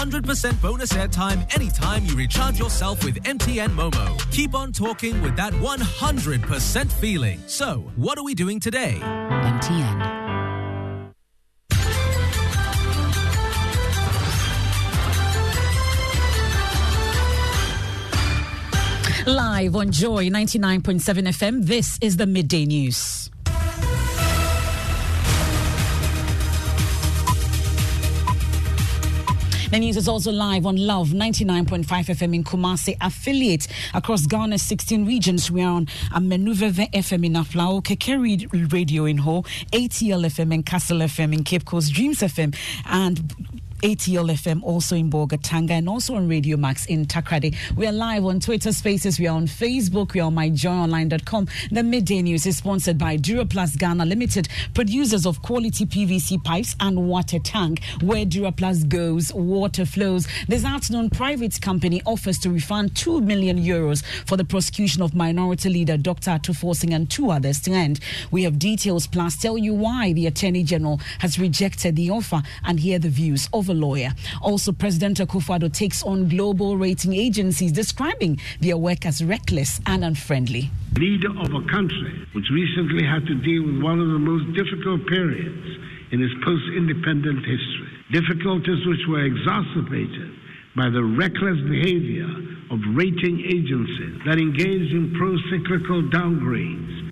100% bonus airtime anytime you recharge yourself with MTN Momo. Keep on talking with that 100% feeling. So, what are we doing today? MTN. Live on Joy 99.7 FM, this is the Midday News. The news is also live on Love 99.5 FM in Kumasi, affiliate across Ghana's 16 regions. We are on Amenuveve FM in Aflao, Kekeri Radio in Ho, ATL FM and Castle FM in Cape Coast, Dreams FM, and ATL FM also in Bolgatanga and also on Radio Max in Takoradi. We are live on Twitter Spaces. We are on Facebook. We are on myjoyonline.com. The midday news is sponsored by Duraplus Ghana Limited, producers of quality PVC pipes and water tank. Where Duraplus goes, water flows. This afternoon, private company offers to refund 2 million euros for the prosecution of minority leader Dr. Ato Forson and two others to end. We have details plus tell you why the Attorney General has rejected the offer and hear the views of lawyer. Also, President Akufo-Addo takes on global rating agencies, describing their work as reckless and unfriendly. Leader of a country which recently had to deal with one of the most difficult periods in its post-independent history. Difficulties which were exacerbated by the reckless behavior of rating agencies that engaged in pro-cyclical downgrades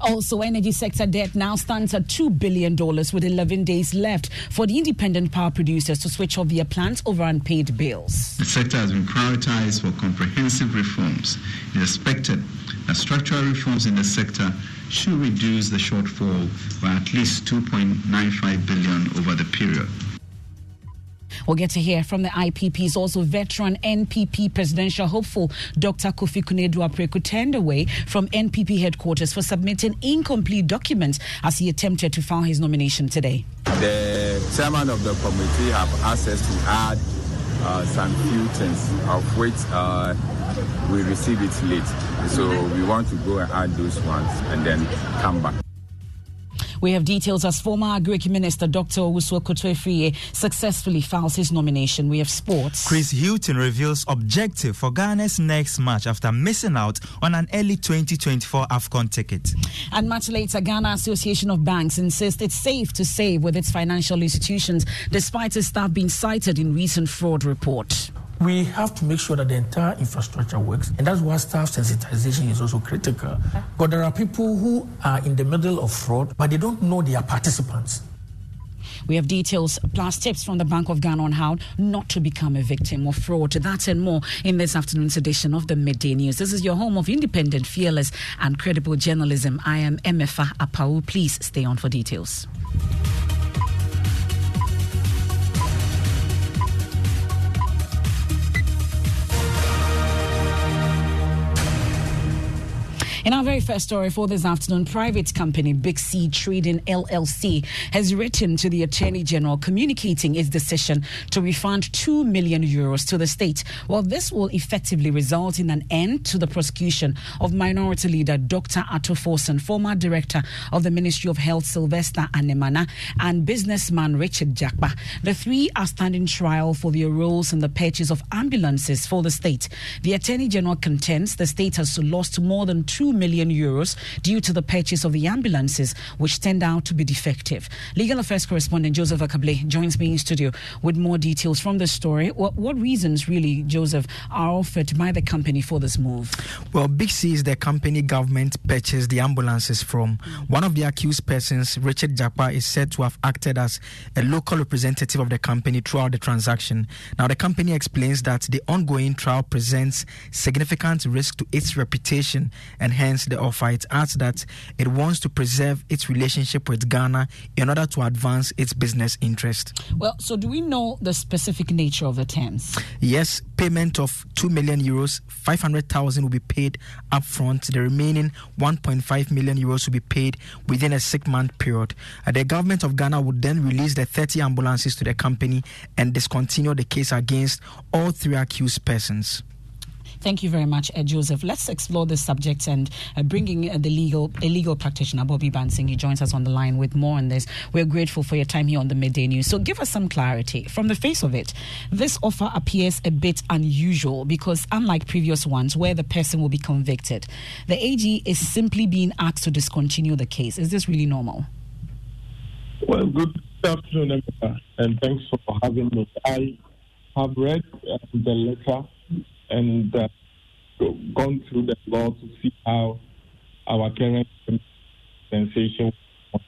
also, energy sector debt now stands at $2 billion with 11 days left for the independent power producers to switch off their plants over unpaid bills. The sector has been prioritized for comprehensive reforms. It is expected that structural reforms in the sector should reduce the shortfall by at least 2.95 billion over the period. We'll get to hear from the IPP's also veteran NPP presidential hopeful Dr. Kofi Konadu Apraku turned away from NPP headquarters for submitting incomplete documents as he attempted to file his nomination today. The chairman of the committee have asked us to add uh, some few things, of which uh, we receive it late. So we want to go and add those ones and then come back. We have details as former Agric Minister Dr. Owusu Akoto Afriyie successfully files his nomination. We have sports. Chris Hughton reveals objective for Ghana's next match after missing out on an early 2024 AFCON ticket. And much later, Ghana Association of Banks insists it's safe to save with its financial institutions despite its staff being cited in recent fraud report we have to make sure that the entire infrastructure works. And that's why staff sensitization is also critical. But there are people who are in the middle of fraud, but they don't know they are participants. We have details plus tips from the Bank of Ghana on how not to become a victim of fraud. That and more in this afternoon's edition of the Midday News. This is your home of independent, fearless, and credible journalism. I am Emefa Apawu. Please stay on for details. In our very first story for this afternoon, private company Big C Trading LLC has written to the Attorney General communicating its decision to refund 2 million euros to the state. Well, this will effectively result in an end to the prosecution of Minority Leader Dr. Ato Forson, former Director of the Ministry of Health Sylvester Anemana, and businessman Richard Jakpa. The three are standing trial for their roles in the purchase of ambulances for the state. The Attorney General contends the state has lost more than 2 million euros due to the purchase of the ambulances, which turned out to be defective. Legal Affairs correspondent Joseph Ackah-Blay joins me in studio with more details from the story. What, what reasons, really, Joseph, are offered by the company for this move? Well, Big C is the company government purchased the ambulances from. One of the accused persons, Richard Jakpa, is said to have acted as a local representative of the company throughout the transaction. Now, the company explains that the ongoing trial presents significant risk to its reputation and hence hence the offer. It adds that it wants to preserve its relationship with Ghana in order to advance its business interest. Well, so do we know the specific nature of the terms? Yes, payment of 2 million euros, 500,000 will be paid upfront. The remaining 1.5 million euros will be paid within a six month period. Uh, the government of Ghana would then release the 30 ambulances to the company and discontinue the case against all three accused persons. Thank you very much, uh, Joseph. Let's explore this subject and uh, bringing uh, the legal legal practitioner, Bobby Banson. He joins us on the line with more on this. We're grateful for your time here on the Midday News. So give us some clarity. From the face of it, this offer appears a bit unusual because unlike previous ones where the person will be convicted, the AG is simply being asked to discontinue the case. Is this really normal? Well, good afternoon, and thanks for having me. I have read the letter and uh, gone through the law to see how our current sensation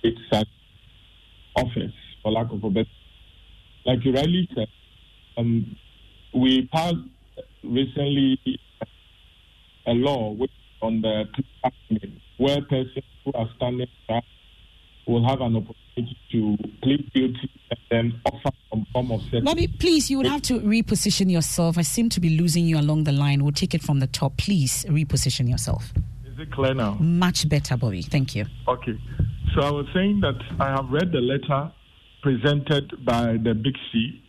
takes such office, for lack of a better. Like you rightly said, um, we passed recently a law which on the where persons who are standing will have an opportunity to plead guilty and then offer some form of settlement. Bobby, please, you would have to reposition yourself. I seem to be losing you along the line. We'll take it from the top. Please reposition yourself. Is it clear now? Much better, Bobby. Thank you. Okay. So I was saying that I have read the letter presented by the Big C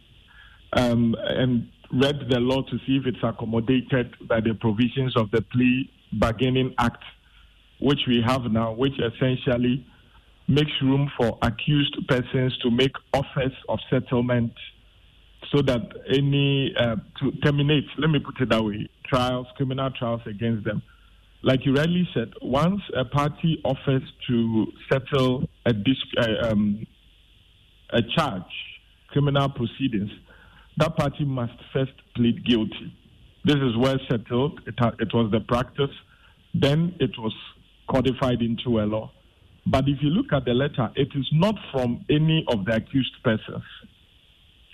um, and read the law to see if it's accommodated by the provisions of the Plea Bargaining Act, which we have now, which essentially makes room for accused persons to make offers of settlement so that any uh, to terminate let me put it that way trials criminal trials against them. Like you rightly said once a party offers to settle a, dis- uh, um, a charge criminal proceedings that party must first plead guilty. This is well settled. It, ha- it was the practice. Then it was codified into a law but if you look at the letter, it is not from any of the accused persons.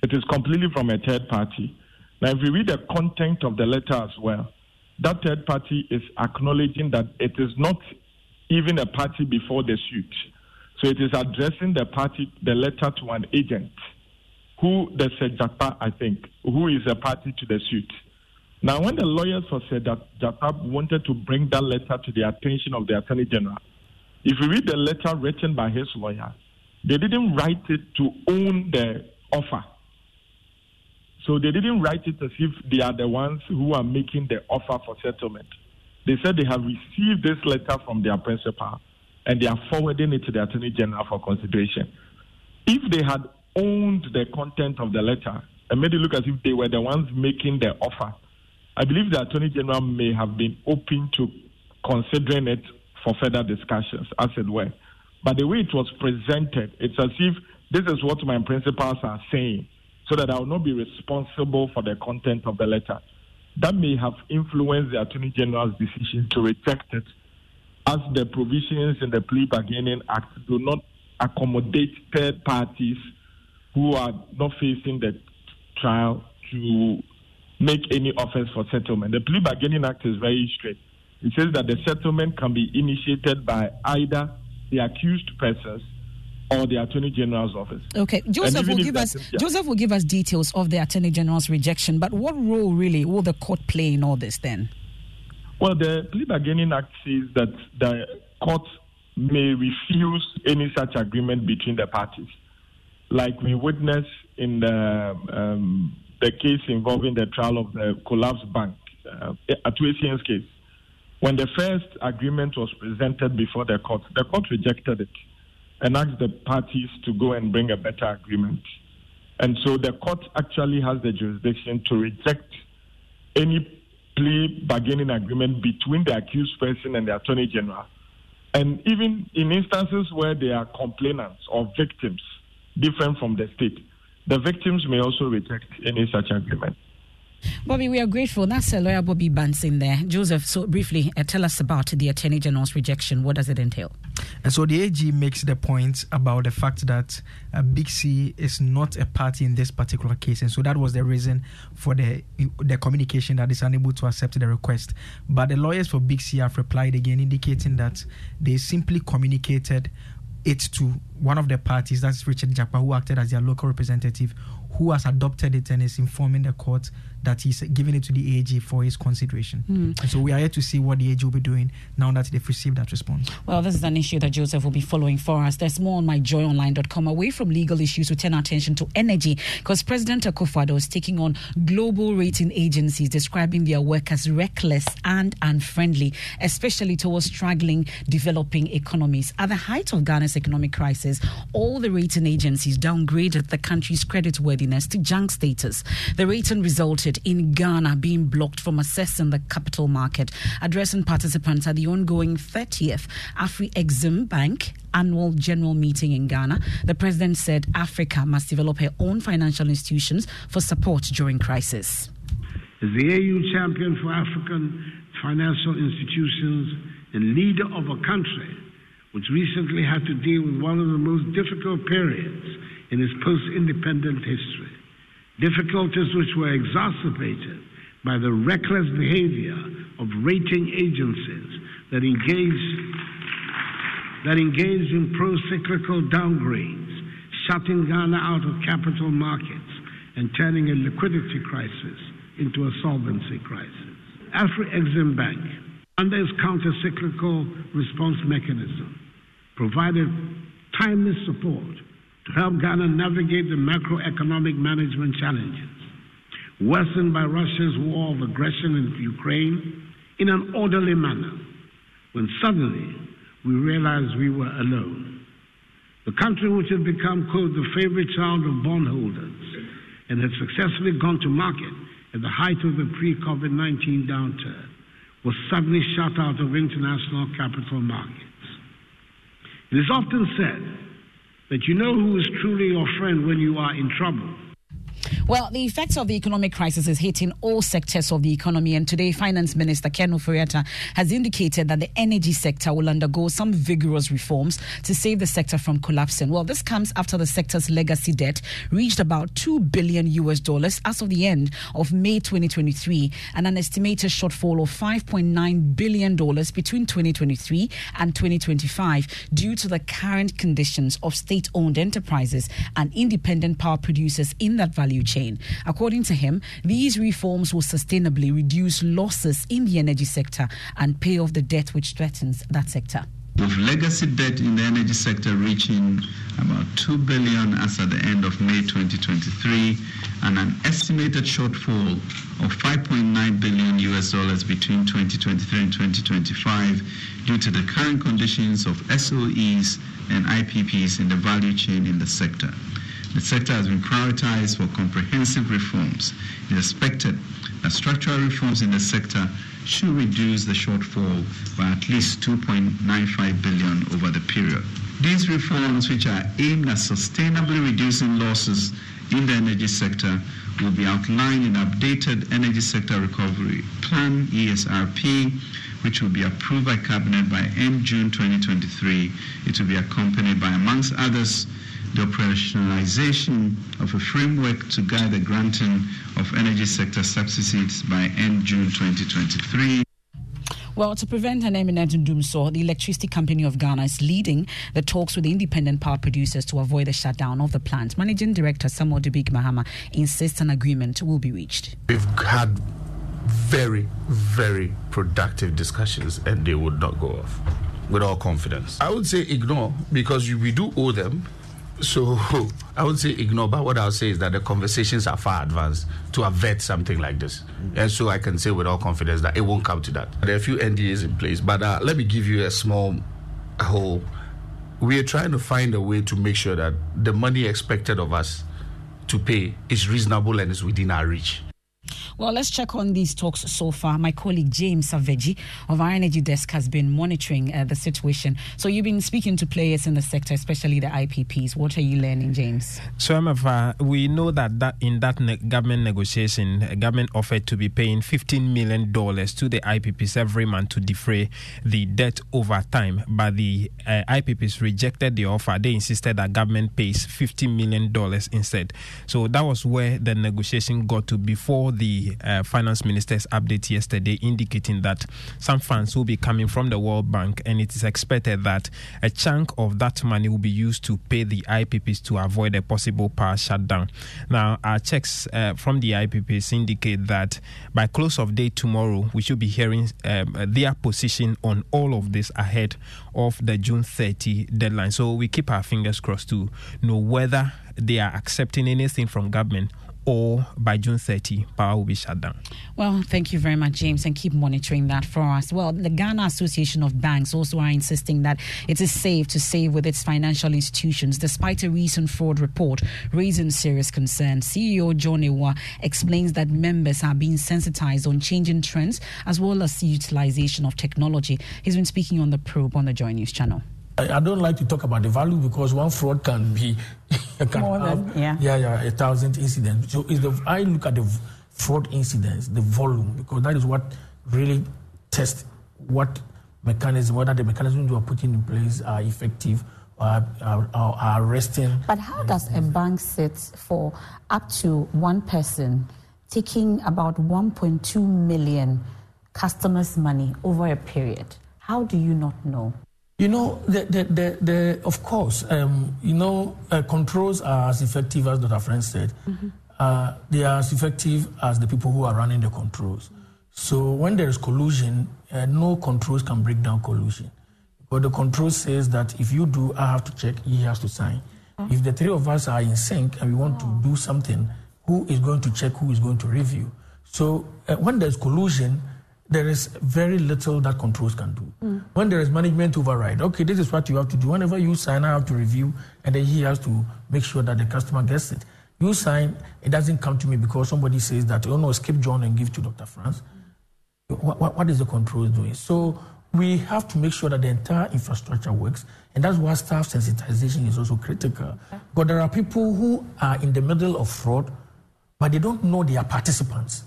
It is completely from a third party. Now, if you read the content of the letter as well, that third party is acknowledging that it is not even a party before the suit. So it is addressing the party, the letter to an agent, who the Sejata, I think, who is a party to the suit. Now, when the lawyers for Sejata wanted to bring that letter to the attention of the Attorney General, if you read the letter written by his lawyer, they didn't write it to own the offer. So they didn't write it as if they are the ones who are making the offer for settlement. They said they have received this letter from their principal and they are forwarding it to the Attorney General for consideration. If they had owned the content of the letter and made it look as if they were the ones making the offer, I believe the Attorney General may have been open to considering it for further discussions, as it were. But the way it was presented, it's as if this is what my principals are saying, so that I will not be responsible for the content of the letter. That may have influenced the Attorney General's decision to reject it, as the provisions in the Plea Bargaining Act do not accommodate third parties who are not facing the trial to make any offers for settlement. The Plea Bargaining Act is very strict. It says that the settlement can be initiated by either the accused persons or the Attorney General's office. Okay, Joseph will give us yeah. Joseph will give us details of the Attorney General's rejection. But what role really will the court play in all this then? Well, the Plea Bargaining Act says that the court may refuse any such agreement between the parties, like we witnessed in the um, the case involving the trial of the collapsed bank, uh, Ato Essien's case. When the first agreement was presented before the court, the court rejected it and asked the parties to go and bring a better agreement. And so the court actually has the jurisdiction to reject any plea bargaining agreement between the accused person and the attorney general. And even in instances where there are complainants or victims different from the state, the victims may also reject any such agreement. Bobby, we are grateful. That's a lawyer Bobby Banson there. Joseph, so briefly, uh, tell us about the Attorney General's rejection. What does it entail? And so the AG makes the point about the fact that uh, Big C is not a party in this particular case. And so that was the reason for the, the communication that is unable to accept the request. But the lawyers for Big C have replied again, indicating that they simply communicated it to one of the parties, that's Richard Jakpa, who acted as their local representative, who has adopted it and is informing the court that he's giving it to the AG for his consideration. Mm. And so we are here to see what the AG will be doing now that they've received that response. Well, this is an issue that Joseph will be following for us. There's more on myjoyonline.com. Away from legal issues, we turn our attention to energy because President Akufo-Addo is taking on global rating agencies, describing their work as reckless and unfriendly, especially towards struggling developing economies. At the height of Ghana's economic crisis, all the rating agencies downgraded the country's creditworthiness to junk status. The rating resulted in Ghana being blocked from accessing the capital market. Addressing participants at the ongoing 30th Afreximbank annual general meeting in Ghana, the president said Africa must develop her own financial institutions for support during crisis. As the AU champion for African financial institutions and leader of a country which recently had to deal with one of the most difficult periods in its post independent history difficulties which were exacerbated by the reckless behavior of rating agencies that engaged, that engaged in pro-cyclical downgrades, shutting Ghana out of capital markets and turning a liquidity crisis into a solvency crisis. Afreximbank, under its counter-cyclical response mechanism, provided timely support to help Ghana navigate the macroeconomic management challenges worsened by Russia's war of aggression in Ukraine in an orderly manner when suddenly we realized we were alone. The country which had become, quote, the favorite child of bondholders and had successfully gone to market at the height of the pre COVID 19 downturn was suddenly shut out of international capital markets. It is often said that you know who is truly your friend when you are in trouble. Well, the effects of the economic crisis is hitting all sectors of the economy. And today, Finance Minister Ken Ofori-Atta has indicated that the energy sector will undergo some vigorous reforms to save the sector from collapsing. Well, this comes after the sector's legacy debt reached about 2 billion US dollars as of the end of May 2023 and an estimated shortfall of 5.9 billion dollars between 2023 and 2025 due to the current conditions of state-owned enterprises and independent power producers in that value chain chain. According to him, these reforms will sustainably reduce losses in the energy sector and pay off the debt which threatens that sector with legacy debt in the energy sector reaching about 2 billion as at the end of May 2023 and an estimated shortfall of 5.9 billion US dollars between 2023 and 2025 due to the current conditions of SOEs and IPPs in the value chain in the sector. The sector has been prioritized for comprehensive reforms. It is expected that structural reforms in the sector should reduce the shortfall by at least 2.95 billion over the period. These reforms, which are aimed at sustainably reducing losses in the energy sector, will be outlined in updated Energy Sector Recovery Plan ESRP, which will be approved by Cabinet by end June 2023. It will be accompanied by, amongst others, the operationalization of a framework to guide the granting of energy sector subsidies by end June 2023. Well, to prevent an imminent doomsday, the Electricity Company of Ghana is leading the talks with the independent power producers to avoid the shutdown of the plant. Managing Director Samuel Dubik Mahama insists an agreement will be reached. We've had very, very productive discussions and they would not go off with all confidence. I would say ignore because we do owe them. So I would say ignore, but what I'll say is that the conversations are far advanced to avert something like this. Mm-hmm. And so I can say with all confidence that it won't come to that. There are a few NDAs in place, but uh, let me give you a small whole. We are trying to find a way to make sure that the money expected of us to pay is reasonable and is within our reach. Well, let's check on these talks so far. My colleague James Avedzi of our energy desk has been monitoring uh, the situation. So you've been speaking to players in the sector, especially the IPPs. What are you learning, James? So, Emefa, we know that, that in that ne- government negotiation, uh, government offered to be paying $15 million to the IPPs every month to defray the debt over time. But the uh, IPPs rejected the offer. They insisted that government pays $15 million instead. So that was where the negotiation got to before the uh, finance minister's update yesterday, indicating that some funds will be coming from the World Bank, and it is expected that a chunk of that money will be used to pay the IPPs to avoid a possible power shutdown. Now, our checks uh, from the IPPs indicate that by close of day tomorrow, we should be hearing um, their position on all of this ahead of the June 30 deadline. So we keep our fingers crossed to know whether they are accepting anything from government or by June 30, power will be shut down. Well, thank you very much, James, and keep monitoring that for us. Well, the Ghana Association of Banks also are insisting that it is safe to save with its financial institutions, despite a recent fraud report raising serious concerns. CEO John Awuah explains that members are being sensitized on changing trends as well as the utilization of technology. He's been speaking on the probe on the Joy News channel. I, don't like to talk about the value because one fraud can be can More have, than, yeah. yeah, yeah, a thousand incidents. So is the I look at the fraud incidents, the volume, because that is what really tests what mechanism, whether the mechanisms you are putting in place are effective or are, are, are arresting. But how does a bank sit for up to one person taking about 1.2 million customers' money over a period? How do you not know? You know, the, the, the, the of course, um, you know, uh, controls are as effective as Dr. Friend said. Mm-hmm. Uh, they are as effective as the people who are running the controls. So when there is collusion, uh, no controls can break down collusion. But the control says that if you do, I have to check, he has to sign. Mm-hmm. If the three of us are in sync and we want to do something, who is going to check, who is going to review? So uh, when there's collusion, there is very little that controls can do. Mm. When there is management override, okay, this is what you have to do. Whenever you sign, I have to review, and then he has to make sure that the customer gets it. You sign, it doesn't come to me because somebody says that, oh no, skip John and give to Dr. France. What, what, what is the control doing? So we have to make sure that the entire infrastructure works, and that's why staff sensitization is also critical. But there are people who are in the middle of fraud, but they don't know they are participants.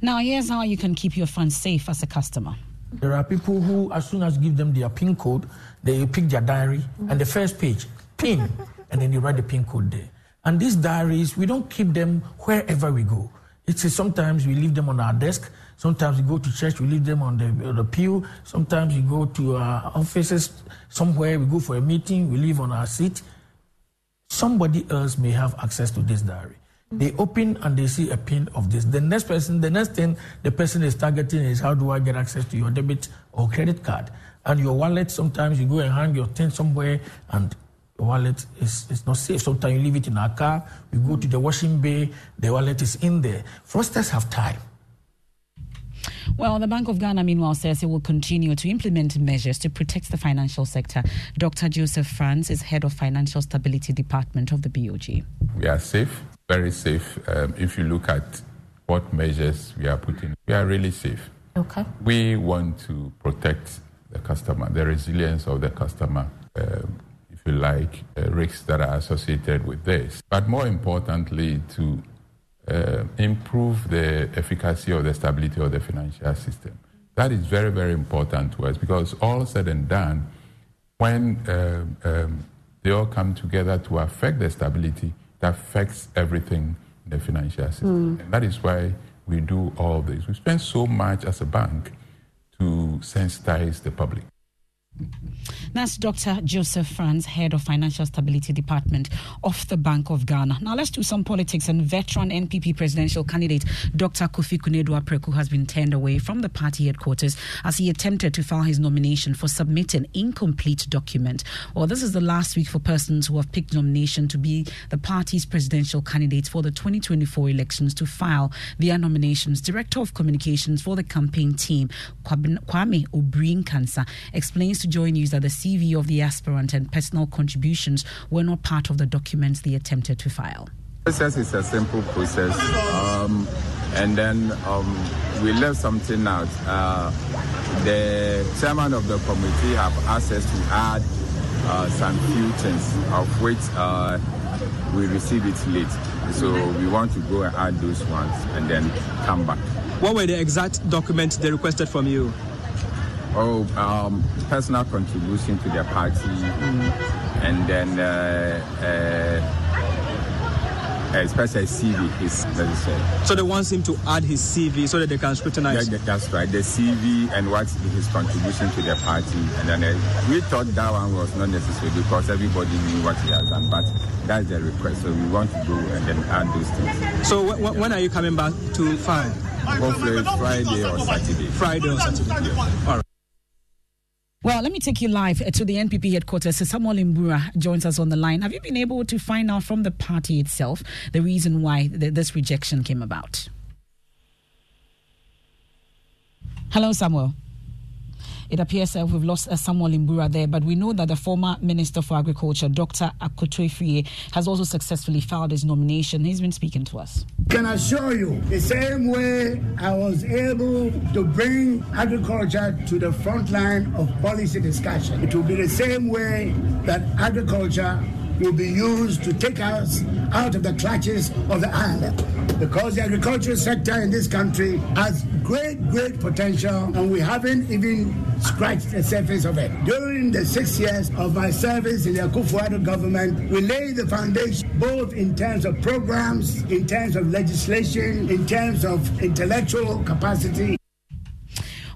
Now, here's how you can keep your funds safe as a customer. There are people who, as soon as you give them their PIN code, they pick their diary and the first page, PIN, and then they write the PIN code there. And these diaries, we don't keep them wherever we go. It's sometimes we leave them on our desk. Sometimes we go to church, we leave them on the, the pew. Sometimes we go to our offices somewhere, we go for a meeting, we leave on our seat. Somebody else may have access to this diary. They open and they see a pin of this. The next person, the next thing the person is targeting is how do I get access to your debit or credit card? And your wallet, sometimes you go and hang your thing somewhere and your wallet is, is not safe. Sometimes you leave it in a car, you go to the washing bay, the wallet is in there. Fraudsters have time. Well, the Bank of Ghana, meanwhile, says it will continue to implement measures to protect the financial sector. Dr. Joseph France is head of Financial Stability Department of the BOG. We are safe very safe. Um, if you look at what measures we are putting, we are really safe. Okay. We want to protect the customer, the resilience of the customer, um, if you like, uh, risks that are associated with this. But more importantly, to uh, improve the efficacy of the stability of the financial system. That is very, very important to us because all said and done, when um, um they all come together to affect the stability that affects everything in the financial system. Mm. And that is why we do all this. We spend so much as a bank to sensitize the public. That's Dr. Joseph France, Head of Financial Stability Department of the Bank of Ghana. Now let's do some politics. And veteran NPP presidential candidate Dr. Kofi Konadu Apraku has been turned away from the party headquarters as he attempted to file his nomination for submitting incomplete document. Well, this is the last week for persons who have picked nomination to be the party's presidential candidates for the 2024 elections to file their nominations. Director of Communications for the campaign team, Kwame Obrin Kansa, explains to Joy News that the CV of the aspirant and personal contributions were not part of the documents they attempted to file. The Process is a simple process, um, and then um, we left something out. Uh, the chairman of the committee have asked us to add uh, some few things, of which uh, we received it late. So we want to go and add those ones and then come back. What were the exact documents they requested from you? Oh, um, personal contribution to their party, mm. and then uh, uh, especially CV is necessary. So they want him to add his CV so that they can scrutinize. Yeah, that's right. The CV and what his contribution to their party, and then uh, we thought that one was not necessary because everybody knew what he has done, but that's the request. So we want to go and then add those things. So w- w- when are you coming back to file? Hopefully Friday or Saturday. Friday or Saturday. Yeah. All right. Well, let me take you live uh, to the NPP headquarters. Samuel Imbura joins us on the line. Have you been able to find out from the party itself the reason why this rejection came about? Hello, Samuel. It appears uh, we've lost uh, Samuel Imbura there, but we know that the former Minister for Agriculture, Dr. Akoto Afriyie, has also successfully filed his nomination. He's been speaking to us. Can I assure you, the same way I was able to bring agriculture to the front line of policy discussion, it will be the same way that agriculture will be used to take us out of the clutches of the island. Because the agricultural sector in this country has great, great potential, and we haven't even scratched the surface of it. During the six years of my service in the akufo government, we laid the foundation both in terms of programs, in terms of legislation, in terms of intellectual capacity.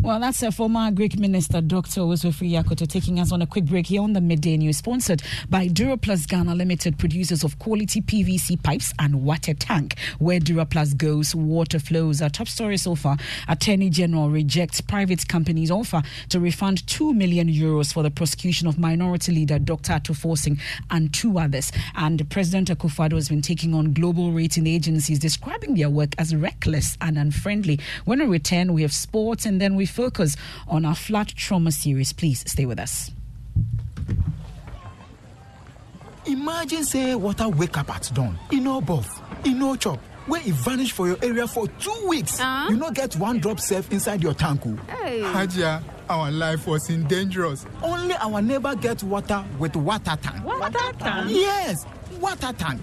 Well, that's a former Greek minister, Dr. Osofri Yakoto, taking us on a quick break here on the Midday News, sponsored by Duraplus Ghana Limited, producers of quality PVC pipes and water tank. Where Duraplus goes, water flows. Our top story so far, Attorney General rejects private company's offer to refund 2 million euros for the prosecution of minority leader Dr. Ato and two others. And President Akufo-Addo has been taking on global rating agencies, describing their work as reckless and unfriendly. When we return, we have sports and then we focus on our flat trauma series. Please stay with us. Imagine say water wake up at dawn, in no bath, in no chop, where e vanish for your area for two weeks. Uh-huh. You no get one drop safe inside your tank. Oh. Hey. Hajia, our life was in dangerous. Only our neighbor get water with water tank. Water tank? Yes, water tank.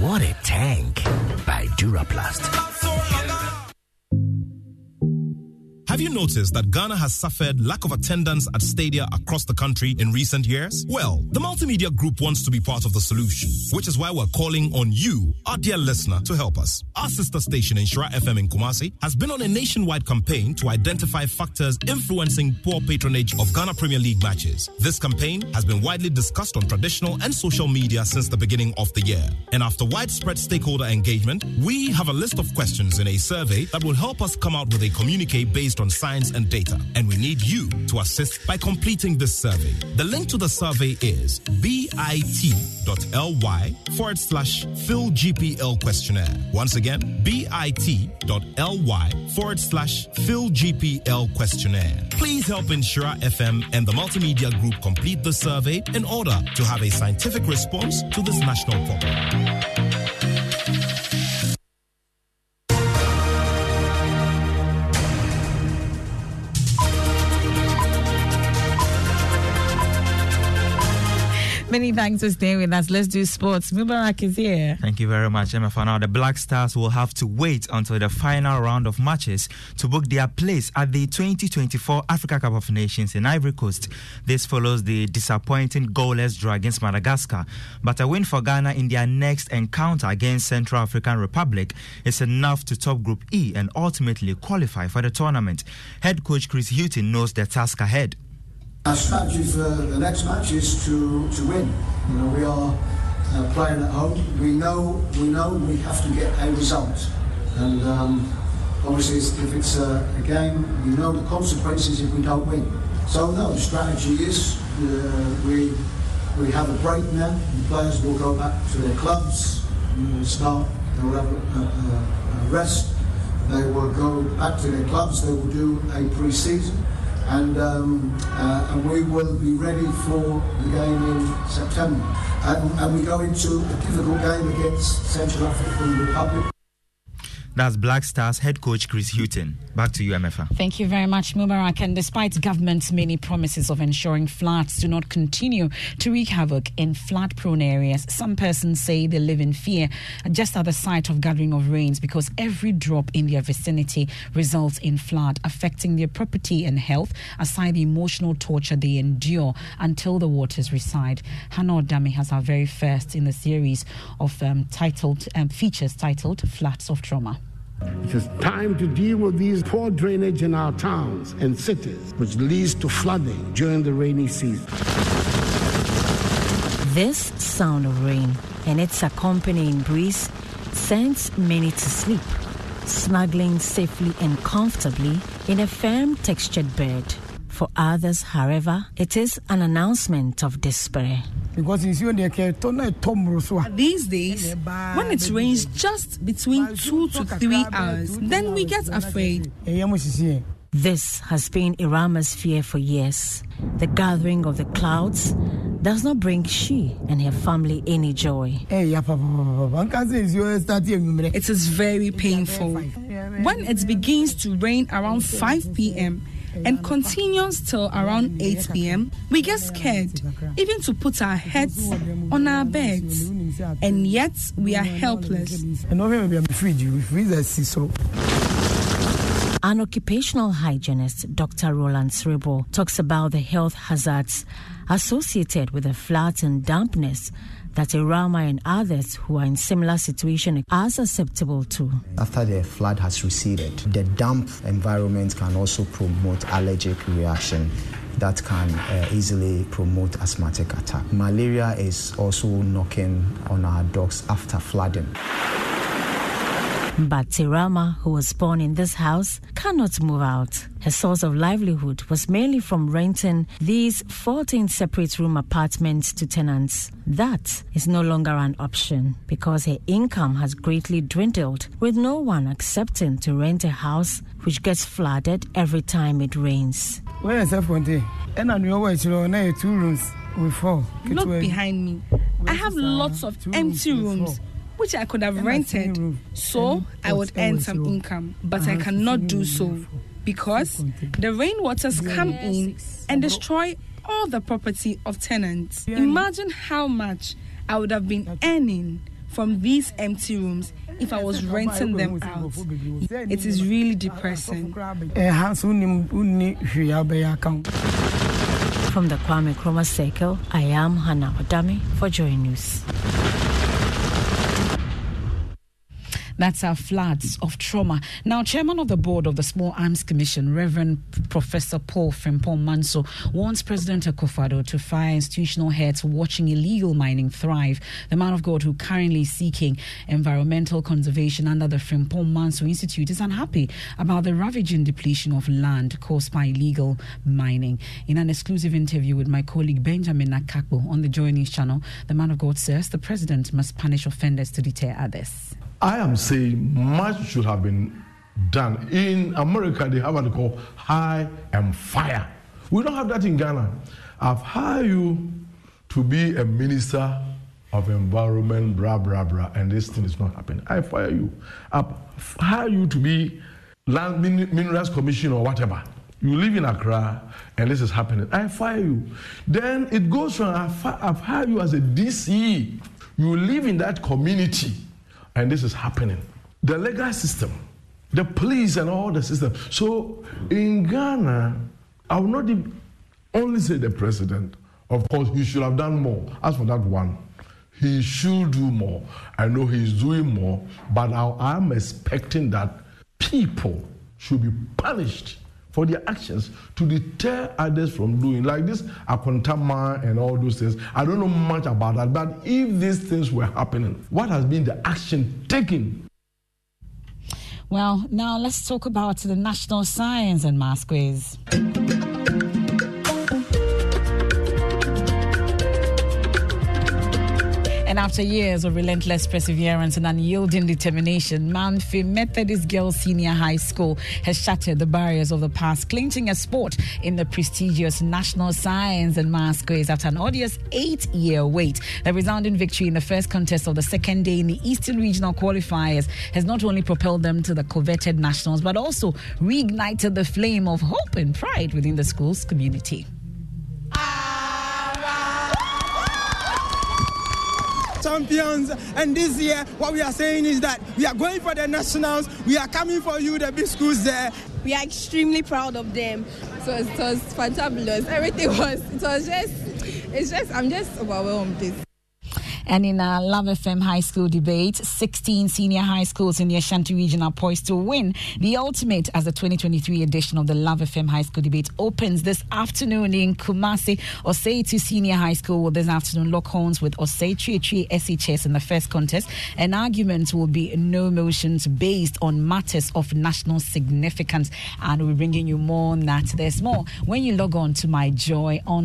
What a tank by Duraplus. Have you noticed that Ghana has suffered lack of attendance at stadia across the country in recent years? Well, the Multimedia Group wants to be part of the solution, which is why we're calling on you, our dear listener, to help us. Our sister station, Nhyira FM in Kumasi, has been on a nationwide campaign to identify factors influencing poor patronage of Ghana Premier League matches. This campaign has been widely discussed on traditional and social media since the beginning of the year. And after widespread stakeholder engagement, we have a list of questions in a survey that will help us come out with a communique based on science and data, and we need you to assist by completing this survey. The link to the survey is bit.ly forward slash PhilGPL questionnaire. Once again, bit.ly forward slash PhilGPL questionnaire. Please help Nhyira FM and the Multimedia Group complete the survey in order to have a scientific response to this national problem. Many thanks for staying with us. Let's do sports. Mubarak is here. Thank you very much, Emma. For now, the Black Stars will have to wait until the final round of matches to book their place at the 2024 Africa Cup of Nations in Ivory Coast. This follows the disappointing goalless draw against Madagascar. But a win for Ghana in their next encounter against Central African Republic is enough to top Group E and ultimately qualify for the tournament. Head coach Chris Hughton knows the task ahead. Our strategy for the next match is to, to win. You know, we are uh, playing at home. We know we know we have to get a result, and um, obviously it's, if it's a, a, game, we know the consequences if we don't win. So no, the strategy is uh, we we have a break now. The players will go back to their clubs, start. They will have a, a, a rest. They will go back to their clubs. They will do a pre-season and, um, uh, and we will be ready for the game in September. And, and we go into a difficult game against Central African Republic. That's Black Stars head coach Chris Hughton. Back to you, Emefa. Thank you very much, Mubarak. And despite government's many promises of ensuring floods do not continue to wreak havoc in flood prone areas, some persons say they live in fear just at the sight of gathering of rains because every drop in their vicinity results in flood, affecting their property and health, aside the emotional torture they endure until the waters recede. Hannah Odami has our very first in the series of um, titled um, features titled Flats of Trauma. It is time to deal with these poor drainage in our towns and cities, which leads to flooding during the rainy season. This sound of rain and its accompanying breeze sends many to sleep, snuggling safely and comfortably in a firm textured bed. For others, however, it is an announcement of despair. Because these days, when it rains just between two to three hours, then we get afraid. This has been Irama's fear for years. The gathering of the clouds does not bring she and her family any joy. It is very painful. When it begins to rain around 5 p.m., and continues till around 8 p.m., we get scared even to put our heads on our beds, and yet we are helpless. An occupational hygienist, Dr. Roland Srebo, talks about the health hazards associated with the floods and dampness that Irama and others who are in similar situation are susceptible to. After the flood has receded, the damp environment can also promote allergic reaction that can uh, easily promote asthmatic attack. Malaria is also knocking on our dogs after flooding. But Tirama, who was born in this house, cannot move out. Her source of livelihood was mainly from renting these 14 separate room apartments to tenants. That is no longer an option because her income has greatly dwindled, with no one accepting to rent a house which gets flooded every time it rains. Where is F1? And I know two rooms with four. Look behind me. I have uh, lots of empty rooms which I could have rented, so I would earn some income. But I cannot do so because the rainwaters come in and destroy all the property of tenants. Imagine how much I would have been earning from these empty rooms if I was renting them out. It is really depressing. From the Kwame Nkrumah Circle, I am Hannah Odami for Joy News. That's our floods of trauma. Now, chairman of the board of the Small Arms Commission, Reverend Professor Paul Frimpong Manso, wants President Akufo-Addo to fire institutional heads watching illegal mining thrive. The man of God who currently is seeking environmental conservation under the Frimpong Manso Institute is unhappy about the ravaging depletion of land caused by illegal mining. In an exclusive interview with my colleague Benjamin Nakakbo on the Joy News channel, the man of God says the president must punish offenders to deter others. I am saying much should have been done. In America, they have what they call high and fire. We don't have that in Ghana. I've hired you to be a minister of environment, blah, blah, blah, and this thing is not happening. I fire you. I've hired you to be land minerals commission or whatever. You live in Accra and this is happening. I fire you. Then it goes from I have hired you as a DC. You live in that community and this is happening. The legal system, the police, and all the system. So in Ghana, I will not only say the president. Of course, he should have done more. As for that one, he should do more. I know he's doing more, but I am expecting that people should be punished for their actions to deter others from doing. Like this akontama and all those things. I don't know much about that but if these things were happening what has been the action taken? Well now let's talk about the national science and math quiz And after years of relentless perseverance and unyielding determination, Mamfe Methodist Girls Senior High School has shattered the barriers of the past, clinching a spot in the prestigious National Science and Maths Quiz after an odious eight-year wait. The resounding victory in the first contest of the second day in the Eastern Regional Qualifiers has not only propelled them to the coveted nationals, but also reignited the flame of hope and pride within the school's community. Champions. And this year, what we are saying is that we are going for the nationals. We are coming for you, the big schools there. We are extremely proud of them. So it was fantabulous. Everything was, it was just, it's just, I'm just overwhelmed. And in a Luv FM High School debate, 16 senior high schools in the Ashanti region are poised to win the ultimate as the 2023 edition of the Luv FM High School debate opens this afternoon in Kumasi. Osei Senior High School will this afternoon lock horns with Osei Kyeretwie SHS in the first contest. An argument will be no motions based on matters of national significance. And we're bringing you more on that. There's more when you log on to my Joy Online.